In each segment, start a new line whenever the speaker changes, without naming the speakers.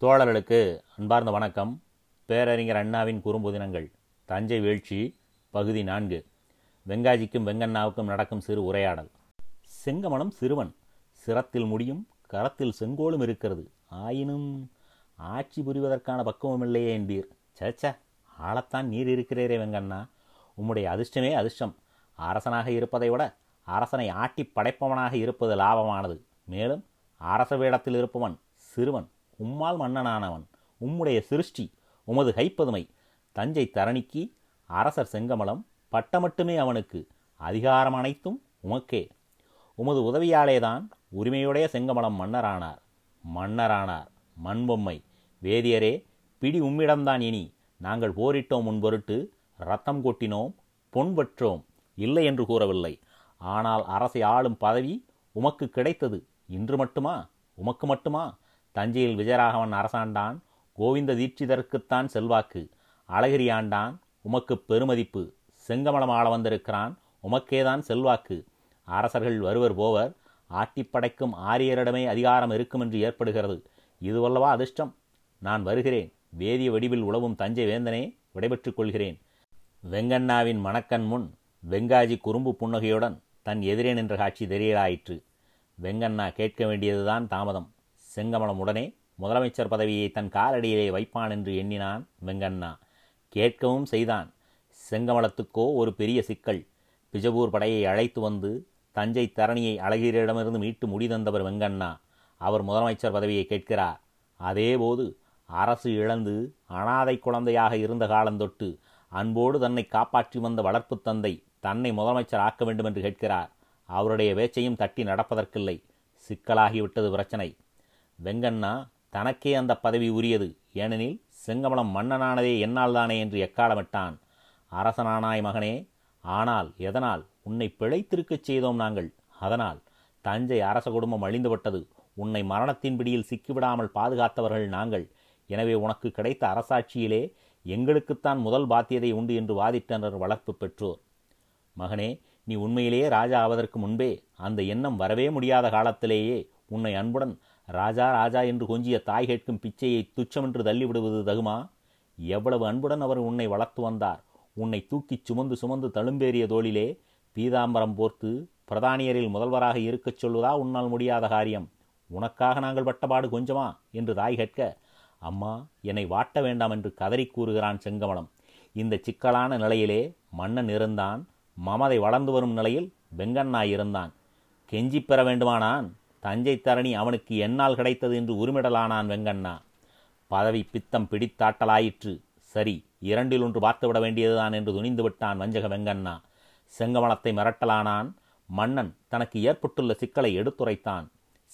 தோழர்களுக்கு அன்பார்ந்த வணக்கம். பேரறிஞர் அண்ணாவின் குறும்புதினங்கள் தஞ்சை வீழ்ச்சி பகுதி நான்கு. வெங்காஜிக்கும் வெங்கண்ணாவுக்கும் நடக்கும் சிறு உரையாடல். செங்கமணம் சிறுவன். சிரத்தில் முடியும் கரத்தில் செங்கோலும் இருக்கிறது. ஆயினும் ஆட்சி புரிவதற்கான பக்குவமில்லையே என்பீர். சச்ச ஆளத்தான் நீர் இருக்கிறீரே வெங்கண்ணா. உம்முடைய அதிர்ஷ்டமே அதிர்ஷ்டம். அரசனாக இருப்பதை விட அரசனை ஆட்டி படைப்பவனாக இருப்பது லாபமானது. மேலும் அரச வேடத்தில் இருப்பவன் சிறுவன். உம்மால் மன்னனானவன். உம்முடைய சிருஷ்டி உமது கைப்பதுமை தஞ்சை தரணிக்கு அரசர் செங்கமலம் பட்டம் மட்டுமே அவனுக்கு அதிகாரம் அனைத்தும் உமக்கே. உமது உதவியாலேதான் உரிமையுடைய செங்கமலம் மன்னரானார். மன்னரானார் மண்பொம்மை. வேதியரே பிடி உம்மிடம்தான் இனி. நாங்கள் போரிட்டோம் முன்பொருட்டு ரத்தம் கொட்டினோம் பொன் பெற்றோம். இல்லை என்று கூறவில்லை. ஆனால் அரசை ஆளும் பதவி உமக்கு கிடைத்தது. இன்று மட்டுமா? உமக்கு மட்டுமா? தஞ்சையில் விஜயராகவன் அரசாண்டான் கோவிந்த தீட்சிதருக்குத்தான் செல்வாக்கு அழகிரி ஆண்டான் உமக்கு பெருமதிப்பு செங்கமலம் ஆள வந்திருக்கிறான் உமக்கேதான் செல்வாக்கு. அரசர்கள் வருவர் போவர் ஆட்டிப்படைக்கும் ஆரியரிடமே அதிகாரம் இருக்கும் என்று ஏற்படுகிறது. இதுவல்லவா அதிர்ஷ்டம்? நான் வருகிறேன். வேதிய வடிவில் உழவும் தஞ்சை வேந்தனே விடைபெற்றுக் கொள்கிறேன். வெங்கண்ணாவின் மணக்கண் முன் வெங்காஜி குறும்பு புன்னகையுடன் தன் எதிரே நின்ற காட்சி தெரியலாயிற்று. வெங்கண்ணா கேட்க வேண்டியதுதான் தாமதம். செங்கமலம் உடனே முதலமைச்சர் பதவியை தன் காலடியிலே வைப்பான் என்று எண்ணினான் வெங்கண்ணா. கேட்கவும் செய்தான். செங்கமலத்துக்கோ ஒரு பெரிய சிக்கல். பிஜபூர் படையை அழைத்து வந்து தஞ்சை தரணியை அழகிரிடமிருந்து மீட்டு முடிதந்தவர் வெங்கண்ணா. அவர் முதலமைச்சர் பதவியை கேட்கிறார். அதேபோது அரசு இழந்து அனாதை குழந்தையாக இருந்த காலந்தொட்டு அன்போடு தன்னை காப்பாற்றி வந்த வளர்ப்பு தந்தை தன்னை முதலமைச்சர் ஆக்க வேண்டும் என்று கேட்கிறார். அவருடைய பேச்சையும் தட்டி நடப்பதற்கில்லை. சிக்கலாகிவிட்டது பிரச்சனை. வெங்கண்ணா தனக்கே அந்த பதவி உரியது. ஏனெனில் செங்கமலம் மன்னனானதே என்னால் தானே என்று எக்காலமிட்டான். அரசனானாய் மகனே ஆனால் எதனால் உன்னை பிழைத்திருக்கச் செய்தோம் நாங்கள்? அதனால் தஞ்சை அரச குடும்பம் அழிந்துவிட்டது உன்னை மரணத்தின் பிடியில் சிக்கிவிடாமல் பாதுகாத்தவர்கள் நாங்கள். எனவே உனக்கு கிடைத்த அரசாட்சியிலே எங்களுக்குத்தான் முதல் பாத்தியதை உண்டு என்று வாதிட்டனர் வளர்ப்பு பெற்றோர். மகனே நீ உண்மையிலேயே ராஜா ஆவதற்கு முன்பே அந்த எண்ணம் வரவே முடியாத காலத்திலேயே உன்னை அன்புடன் ராஜா ராஜா என்று கொஞ்சிய தாய் கேட்கும் பிச்சையை துச்சமென்று தள்ளிவிடுவது தகுமா? எவ்வளவு அன்புடன் அவர் உன்னை வளர்த்து வந்தார். உன்னை தூக்கிச் சுமந்து சுமந்து தழும்பேறிய தோளிலே பீதாம்பரம் போர்த்து பிரதானியரில் முதல்வராக இருக்கச் சொல்வதா உன்னால் முடியாத காரியம்? உனக்காக நாங்கள் பட்டபாடு கொஞ்சமா? என்று தாய் கேட்க அம்மா என்னை வாட்ட வேண்டாம் என்று கதறி கூறுகிறான் செங்கமலம். இந்த சிக்கலான நிலையிலே மன்னன் இருந்தான். மமதை வளர்ந்து வரும் நிலையில் வெங்கண்ணா இருந்தான். கெஞ்சி பெற வேண்டுமானான்? தஞ்சை தரணி அவனுக்கு என்னால் கிடைத்தது என்று உரிமிடலானான் வெங்கண்ணா. பதவி பித்தம் பிடித்தாட்டலாயிற்று. சரி இரண்டில் ஒன்று பார்த்துவிட வேண்டியதுதான் என்று துணிந்து விட்டான் வஞ்சக வெங்கண்ணா. செங்கமலத்தை மிரட்டலானான். மன்னன் தனக்கு ஏற்பட்டுள்ள சிக்கலை எடுத்துரைத்தான்.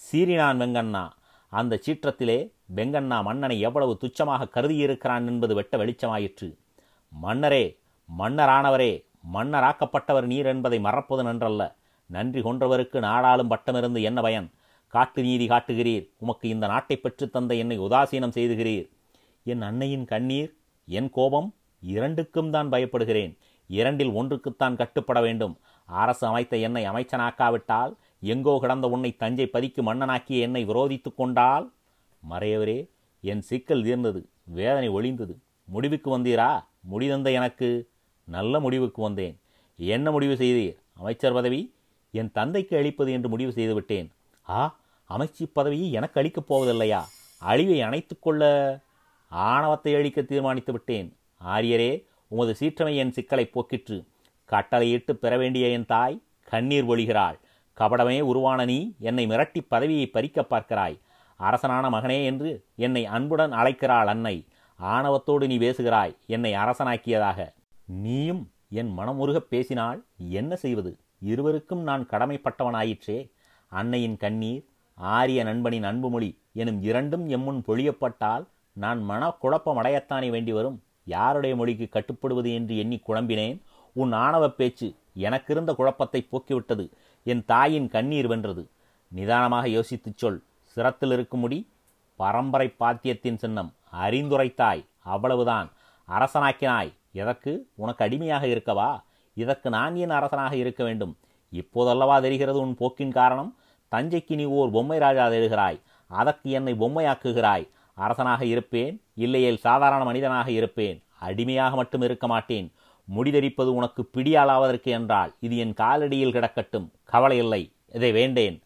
சீறினான் வெங்கண்ணா. அந்த சீற்றத்திலே வெங்கண்ணா மன்னனை எவ்வளவு துச்சமாக கருதியிருக்கிறான் என்பது வெட்ட வெளிச்சமாயிற்று. மன்னரே மன்னரானவரே மன்னராக்கப்பட்டவர் நீர் என்பதை மறப்பது நன்றல்ல. நன்றி கொன்றவருக்கு நாடாளும் பட்டமிருந்து என்ன பயன்? காட்டு நீதி காட்டுகிறீர். உமக்கு இந்த நாட்டை பெற்று தந்த என்னை உதாசீனம் செய்துகிறீர். என் அன்னையின் கண்ணீர் என் கோபம் இரண்டுக்கும் தான் பயப்படுகிறேன். இரண்டில் ஒன்றுக்குத்தான் கட்டுப்பட வேண்டும். அரசு அமைத்த என்னை அமைச்சனாக்காவிட்டால் எங்கோ கிடந்த உன்னை தஞ்சை பதிக்கு மன்னனாக்கிய என்னை விரோதித்து கொண்டால் மறையவரே என் சிக்கல் தீர்ந்தது வேதனை ஒளிந்தது முடிவுக்கு வந்தீரா? முடிதந்த எனக்கு நல்ல முடிவுக்கு வந்தேன். என்ன முடிவு செய்தீர்? அமைச்சர் பதவி என் தந்தைக்கு அளிப்பது என்று முடிவு செய்துவிட்டேன். ஆ அமைச்சு பதவியை எனக்கு அளிக்கப் போவதில்லையா? அழிவை அணைத்து கொள்ள ஆணவத்தை அழிக்க தீர்மானித்து விட்டேன். ஆரியரே உமது சீற்றமை என் சிக்கலை போக்கிற்று. கட்டளையிட்டு பெற வேண்டிய என் தாய் கண்ணீர் ஒழிகிறாள். கபடமே உருவான நீ என்னை மிரட்டி பதவியை பறிக்க பார்க்கிறாய். அரசனான மகனே என்று என்னை அன்புடன் அழைக்கிறாள் அன்னை. ஆணவத்தோடு நீ பேசுகிறாய் என்னை அரசனாக்கியதாக. நீயும் என் மனமுருகப் பேசினால் என்ன செய்வது? இருவருக்கும் நான் கடமைப்பட்டவனாயிற்றே. அன்னையின் கண்ணீர் ஆரிய நண்பனின் அன்புமொழி எனும் இரண்டும் எம்முன் பொழியப்பட்டால் நான் மன குழப்பம் அடையத்தானே வேண்டி வரும்? யாருடைய மொழிக்கு கட்டுப்படுவது என்று எண்ணி குழம்பினேன்? உன் ஆணவப் பேச்சு எனக்கிருந்த குழப்பத்தை போக்கிவிட்டது. என் தாயின் கண்ணீர் வென்றது. நிதானமாக யோசித்துச் சொல். சிரத்தில் இருக்கும்படி பரம்பரை பாத்தியத்தின் சின்னம். அறிந்துரைத்தாய். அவ்வளவுதான். அரசனாக்கினாய். எதற்கு? உனக்கு அடிமையாக இருக்கவா? இதற்கு நான் ஏன் அரசனாக இருக்க வேண்டும்? இப்போதல்லவா தெரிகிறது உன் போக்கின் காரணம்? தஞ்சைக்கு நீ ஓர் பொம்மை ராஜா தேடுகிறாய். அதற்கு என்னை பொம்மையாக்குகிறாய். அரசனாக இருப்பேன் இல்லையேல் சாதாரண மனிதனாக இருப்பேன். அடிமையாக மட்டும் இருக்க மாட்டேன். முடிதெறிப்பது உனக்கு பிடியாலாவதற்கு என்றால் இது என் காலடியில் கிடக்கட்டும். கவலை இல்லை இதை வேண்டேன்.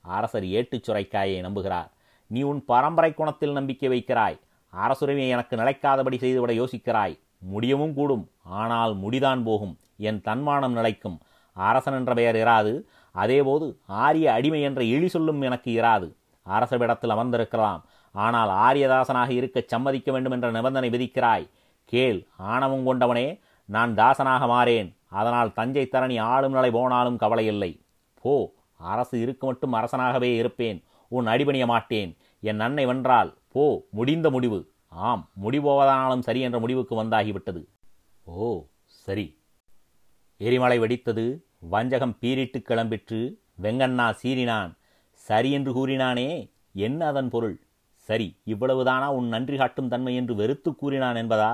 அரசர் ஏட்டுச் சுரைக்காயை நம்புகிறார். நீ உன் பரம்பரை குணத்தில் நம்பிக்கை வைக்கிறாய். அரசுரிமையை எனக்கு நிலைக்காதபடி செய்துவிட யோசிக்கிறாய். முடியவும் கூடும் ஆனால் முடிதான் போகும். என் தன்மானம் நிலைக்கும். அரசன் என்ற பெயர் இராது. அதேபோது ஆரிய அடிமை என்ற இழி சொல்லும் எனக்கு இராது. அரசவிடத்தில் அமர்ந்திருக்கலாம். ஆனால் ஆரியதாசனாக இருக்கச் சம்மதிக்க வேண்டும் என்ற நிபந்தனை விதிக்கிறாய். கேள் ஆணவம் கொண்டவனே நான் தாசனாக மாறேன். அதனால் தஞ்சை தரணி ஆளும் நிலை போனாலும் கவலை இல்லை போ அரசு இருக்கு மட்டும் அரசனாகவே இருப்பேன். உன் அடிபணிய மாட்டேன். என் அன்னை வென்றால் போ முடிந்த முடிவு. ஆம் முடிபோவதானாலும் சரி என்ற முடிவுக்கு வந்தாகிவிட்டது. ஓ சரி. எரிமலை வெடித்தது வஞ்சகம் பீரிட்டு கிளம்பிற்று. வெங்கண்ணா சீறினான். சரி என்று கூறினானே என்ன அதன் பொருள்? சரி இவ்வளவுதானா உன் நன்றி காட்டும் தன்மை என்று வெறுத்து கூறினான் என்பதா?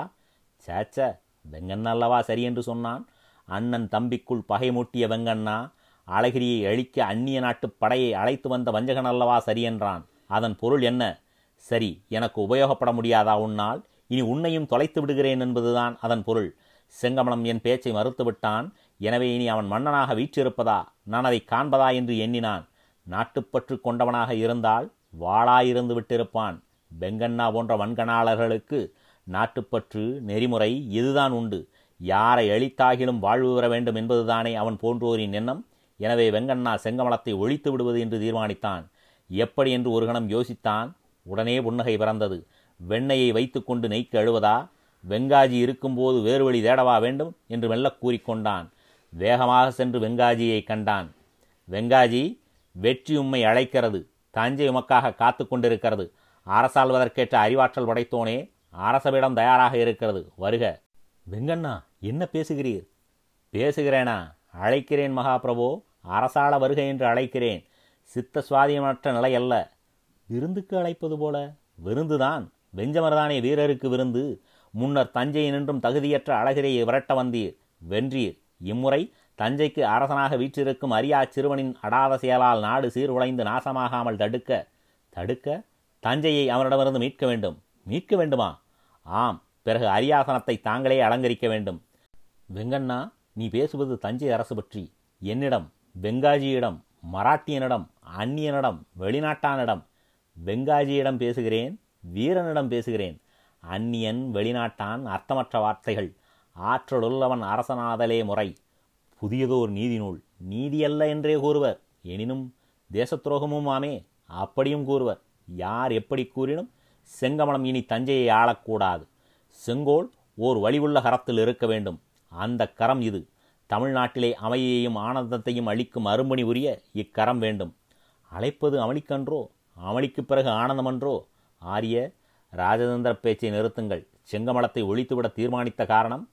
சேச்ச வெங்கண்ணா அல்லவா சரி என்று சொன்னான். அண்ணன் தம்பிக்குள் பகை மூட்டிய வெங்கண்ணா அழகிரியை அழிக்க அந்நிய நாட்டு படையை அழைத்து வந்த வஞ்சகன் அல்லவா சரி என்றான். அதன் பொருள் என்ன? சரி எனக்கு உபயோகப்பட முடியாதா உன்னால்? இனி உன்னையும் தொலைத்து விடுகிறேன் என்பதுதான் அதன் பொருள். செங்கமலம் என் பேச்சை மறுத்துவிட்டான். எனவே இனி அவன் மன்னனாக வீற்றிருப்பதா? நான் அதை காண்பதா என்று எண்ணினான். நாட்டுப்பற்று கொண்டவனாக இருந்தால் வாளாயிருந்து விட்டிருப்பான். வெங்கண்ணா போன்ற வன்கணாளர்களுக்கு நாட்டுப்பற்று நெறிமுறை இதுதான் உண்டு. யாரை எளித்தாகிலும் வாழ்வு பெற வேண்டும் என்பதுதானே அவன் போன்றோரின் எண்ணம். எனவே வெங்கண்ணா செங்கமலத்தை ஒழித்து விடுவது என்று தீர்மானித்தான். எப்படி என்று ஒரு கணம் யோசித்தான். உடனே புன்னகை பிறந்தது. வெண்ணையை வைத்துக்கொண்டு நெய்க்கு அழுவதா? வெங்காஜி இருக்கும்போது வேறு வழி தேடவா வேண்டும்? என்று மெல்ல கூறிக்கொண்டான். வேகமாக சென்று வெங்காஜியை கண்டான். வெங்காஜி வெற்றி உம்மை அழைக்கிறது. தஞ்சை உமக்காக காத்து கொண்டிருக்கிறது. அரசாள்வதற்கேற்ற அறிவாற்றல் படைத்தோனே அரசவிடம் தயாராக இருக்கிறது. வருக. வெங்கண்ணா என்ன பேசுகிறீர்? பேசுகிறேனா? அழைக்கிறேன் மகாபிரபோ. அரசாள வருக என்று அழைக்கிறேன். சித்த சுவாதீனமற்ற நிலை அல்ல. விருந்துக்கு அழைப்பது போல? விருந்துதான். வெஞ்சமர்தானே வீரருக்கு விருந்து. முன்னர் தஞ்சையினின்றும் நின்றும் தகுதியற்ற அழகிரையை விரட்ட வந்தீர். வென்றீர். இம்முறை தஞ்சைக்கு அரசனாக வீற்றிருக்கும் அரியா சிறுவனின் அடாத செயலால் நாடு சீர்குலைந்து நாசமாகாமல் தடுக்க தடுக்க தஞ்சையை அவனிடமிருந்து மீட்க வேண்டும். மீட்க வேண்டுமா? ஆம். பிறகு அரியாசனத்தை தாங்களே அலங்கரிக்க வேண்டும். வெங்கண்ணா நீ பேசுவது தஞ்சை அரசு பற்றி. என்னிடம் வெங்காஜியிடம் மராட்டியனிடம் அந்நியனிடம் வெளிநாட்டானிடம் வெங்காஜியிடம் பேசுகிறேன் வீரனிடம் பேசுகிறேன். அந்நியன் வெளிநாட்டான் அர்த்தமற்ற வார்த்தைகள். ஆற்றலுள்ளவன் அரசனாதலே முறை. புதியதோர் நீதி நூல் நீதியல்ல என்றே கூறுவர். எனினும் தேசத்துரோகமும் ஆமே. அப்படியும் கூறுவர். யார் எப்படி கூறினும் செங்கமலம் இனி தஞ்சையை ஆளக்கூடாது. செங்கோல் ஓர் வழிவுள்ள கரத்தில் இருக்க வேண்டும். அந்த கரம் இது. தமிழ்நாட்டிலே அமையையும் ஆனந்தத்தையும் அளிக்கும் அரும்பணி உரிய இக்கரம் வேண்டும். அழைப்பது அமளிக்கன்றோ? அமளிக்கு பிறகு ஆனந்தமன்றோ? ஆரிய ராஜதந்திர பேச்சை நிறுத்துங்கள். செங்கமலத்தை ஒழித்துவிட தீர்மானித்த காரணம்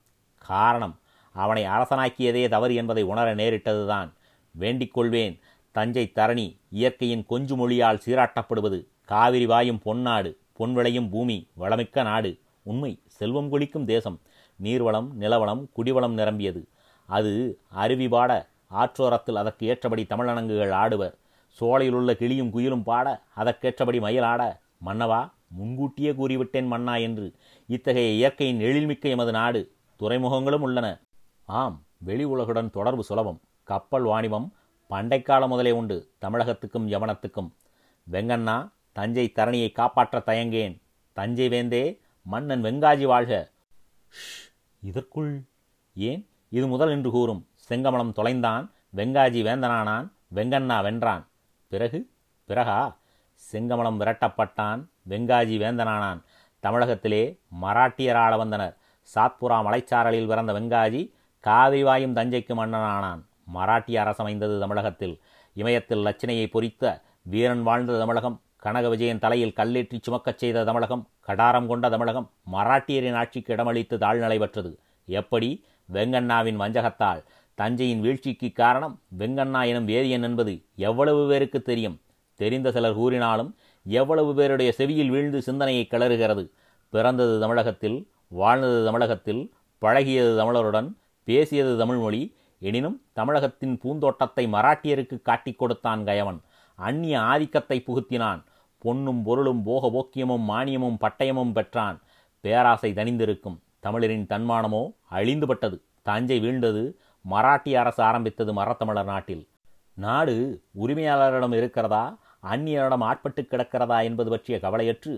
காரணம். அவனை அரசனாக்கியதே தவறு என்பதை உணர நேரிட்டதுதான். வேண்டிக் கொள்வேன். தஞ்சை தரணி இயற்கையின் கொஞ்சு மொழியால் சீராட்டப்படுவது காவிரி வாயும் பொன்னாடு பொன்விளையும் பூமி வளமிக்க நாடு. உண்மை செல்வம் கொளிக்கும் தேசம். நீர்வளம் நிலவளம் குடிவளம் நிரம்பியது. அது அருவி பாட ஆற்றோரத்தில் அதற்கு ஏற்றபடி தமிழனங்குகள் ஆடுவர். சோலையிலுள்ள கிளியும் குயிலும் பாட அதற்கேற்றபடி மயிலாட மன்னவா முன்கூட்டியே கூறிவிட்டேன் மன்னா என்று. இத்தகைய இயற்கையின் எழில்மிக்க எமது நாடு. துறைமுகங்களும் உள்ளன. ஆம் வெளி உலகுடன் தொடர்பு சுலபம். கப்பல் வாணிபம் பண்டைக்கால முதலே உண்டு தமிழகத்துக்கும் யவனத்துக்கும். வெங்கண்ணா தஞ்சை தரணியை காப்பாற்ற தயங்கேன். தஞ்சை வேந்தே மன்னன் வெங்காஜி வாழ்க. ஷ், இதற்குள்? ஏன்? இது முதல் என்று கூறும். செங்கமலம் தொலைந்தான். வெங்காஜி வேந்தனானான். வெங்கண்ணா வென்றான். பிறகு? பிறகா? செங்கமலம் விரட்டப்பட்டான். வெங்காஜி வேந்தனானான். தமிழகத்திலே மராட்டியர் ஆள வந்தனர். சாத்புரா மலைச்சாரலில் பிறந்த வெங்காஜி காவிரி வாயும் தஞ்சைக்கு மன்னனானான். மராட்டிய அரசமைந்தது தமிழகத்தில். இமயத்தில் லட்சணையை பொறித்த வீரன் வாழ்ந்த தமிழகம் கனக விஜயன் தலையில் கல்லேற்றி சுமக்கச் செய்த தமிழகம் கடாரம் கொண்ட தமிழகம் மராட்டியரின் ஆட்சிக்கு இடமளித்து தாழ்நிலை பெற்றது. எப்படி? வெங்கண்ணாவின் வஞ்சகத்தால். தஞ்சையின் வீழ்ச்சிக்கு காரணம் வெங்கண்ணா எனும் வேதியன் என்பது எவ்வளவு பேருக்கு தெரியும்? தெரிந்த சிலர் கூறினாலும் எவ்வளவு பேருடைய செவியில் வீழ்ந்து சிந்தனையை கிளறுகிறது. பிறந்தது தமிழகத்தில் வாழ்ந்தது தமிழகத்தில் பழகியது தமிழருடன் பேசியது தமிழ்மொழி எனினும் தமிழகத்தின் பூந்தோட்டத்தை மராட்டியருக்கு காட்டிக் கொடுத்தான் கயவன். அந்நிய ஆதிக்கத்தை புகுத்தினான். பொன்னும் பொருளும் போக போக்கியமும் மானியமும் பட்டயமும் பெற்றான். பேராசை தனிந்திருக்கும் தமிழரின் தன்மானமோ அழிந்துபட்டது. தஞ்சை வீழ்ந்தது மராட்டிய அரசு ஆரம்பித்தது மரத்தமிழர் நாட்டில். நாடு உரிமையாளரிடம் இருக்கிறதா? அந்நியரிடம் ஆட்பட்டு கிடக்கிறதா என்பது பற்றிய கவலையற்று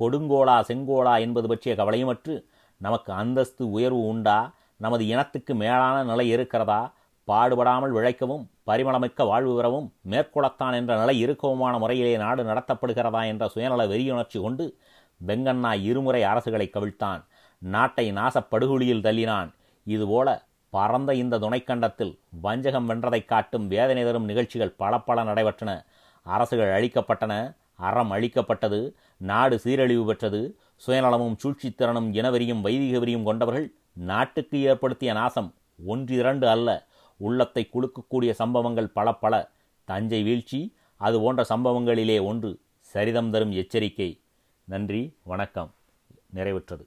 கொடுங்கோளா செங்கோளா என்பது பற்றிய கவலையுமற்று நமக்கு அந்தஸ்து உயர்வு உண்டா? நமது இனத்துக்கு மேலான நிலை இருக்கிறதா? பாடுபடாமல் விழைக்கவும் பரிமளமிக்க வாழ்வு பெறவும் மேற்கொள்ளத்தான் என்ற நிலை இருக்கவுமான முறையிலே நாடு நடத்தப்படுகிறதா என்ற சுயநல வெறியுணர்ச்சி கொண்டு வெங்கண்ணா இருமுறை அரசுகளை கவிழ்த்தான். நாட்டை நாசப்படுகுழியில் தள்ளினான். இதுபோல பரந்த இந்த துணைக்கண்டத்தில் வஞ்சகம் வென்றதைக் காட்டும் வேதனை தரும் நிகழ்ச்சிகள் பல பல நடைபெற்றன. அரசுகள் அழிக்கப்பட்டன. அறம் அழிக்கப்பட்டது நாடு சீரழிவு பெற்றது சுயநலமும் சூழ்ச்சித்திறனும் இனவெறியும் வைதிக வெறியும் கொண்டவர்கள் நாட்டுக்கு ஏற்படுத்திய நாசம் ஒன்றிரண்டு அல்ல. உள்ளத்தை குலுக்கக்கூடிய சம்பவங்கள் பல பல. தஞ்சை வீழ்ச்சி அது போன்ற சம்பவங்களிலே ஒன்று சரிதம் தரும் எச்சரிக்கை. நன்றி வணக்கம். நிறைவுற்றது.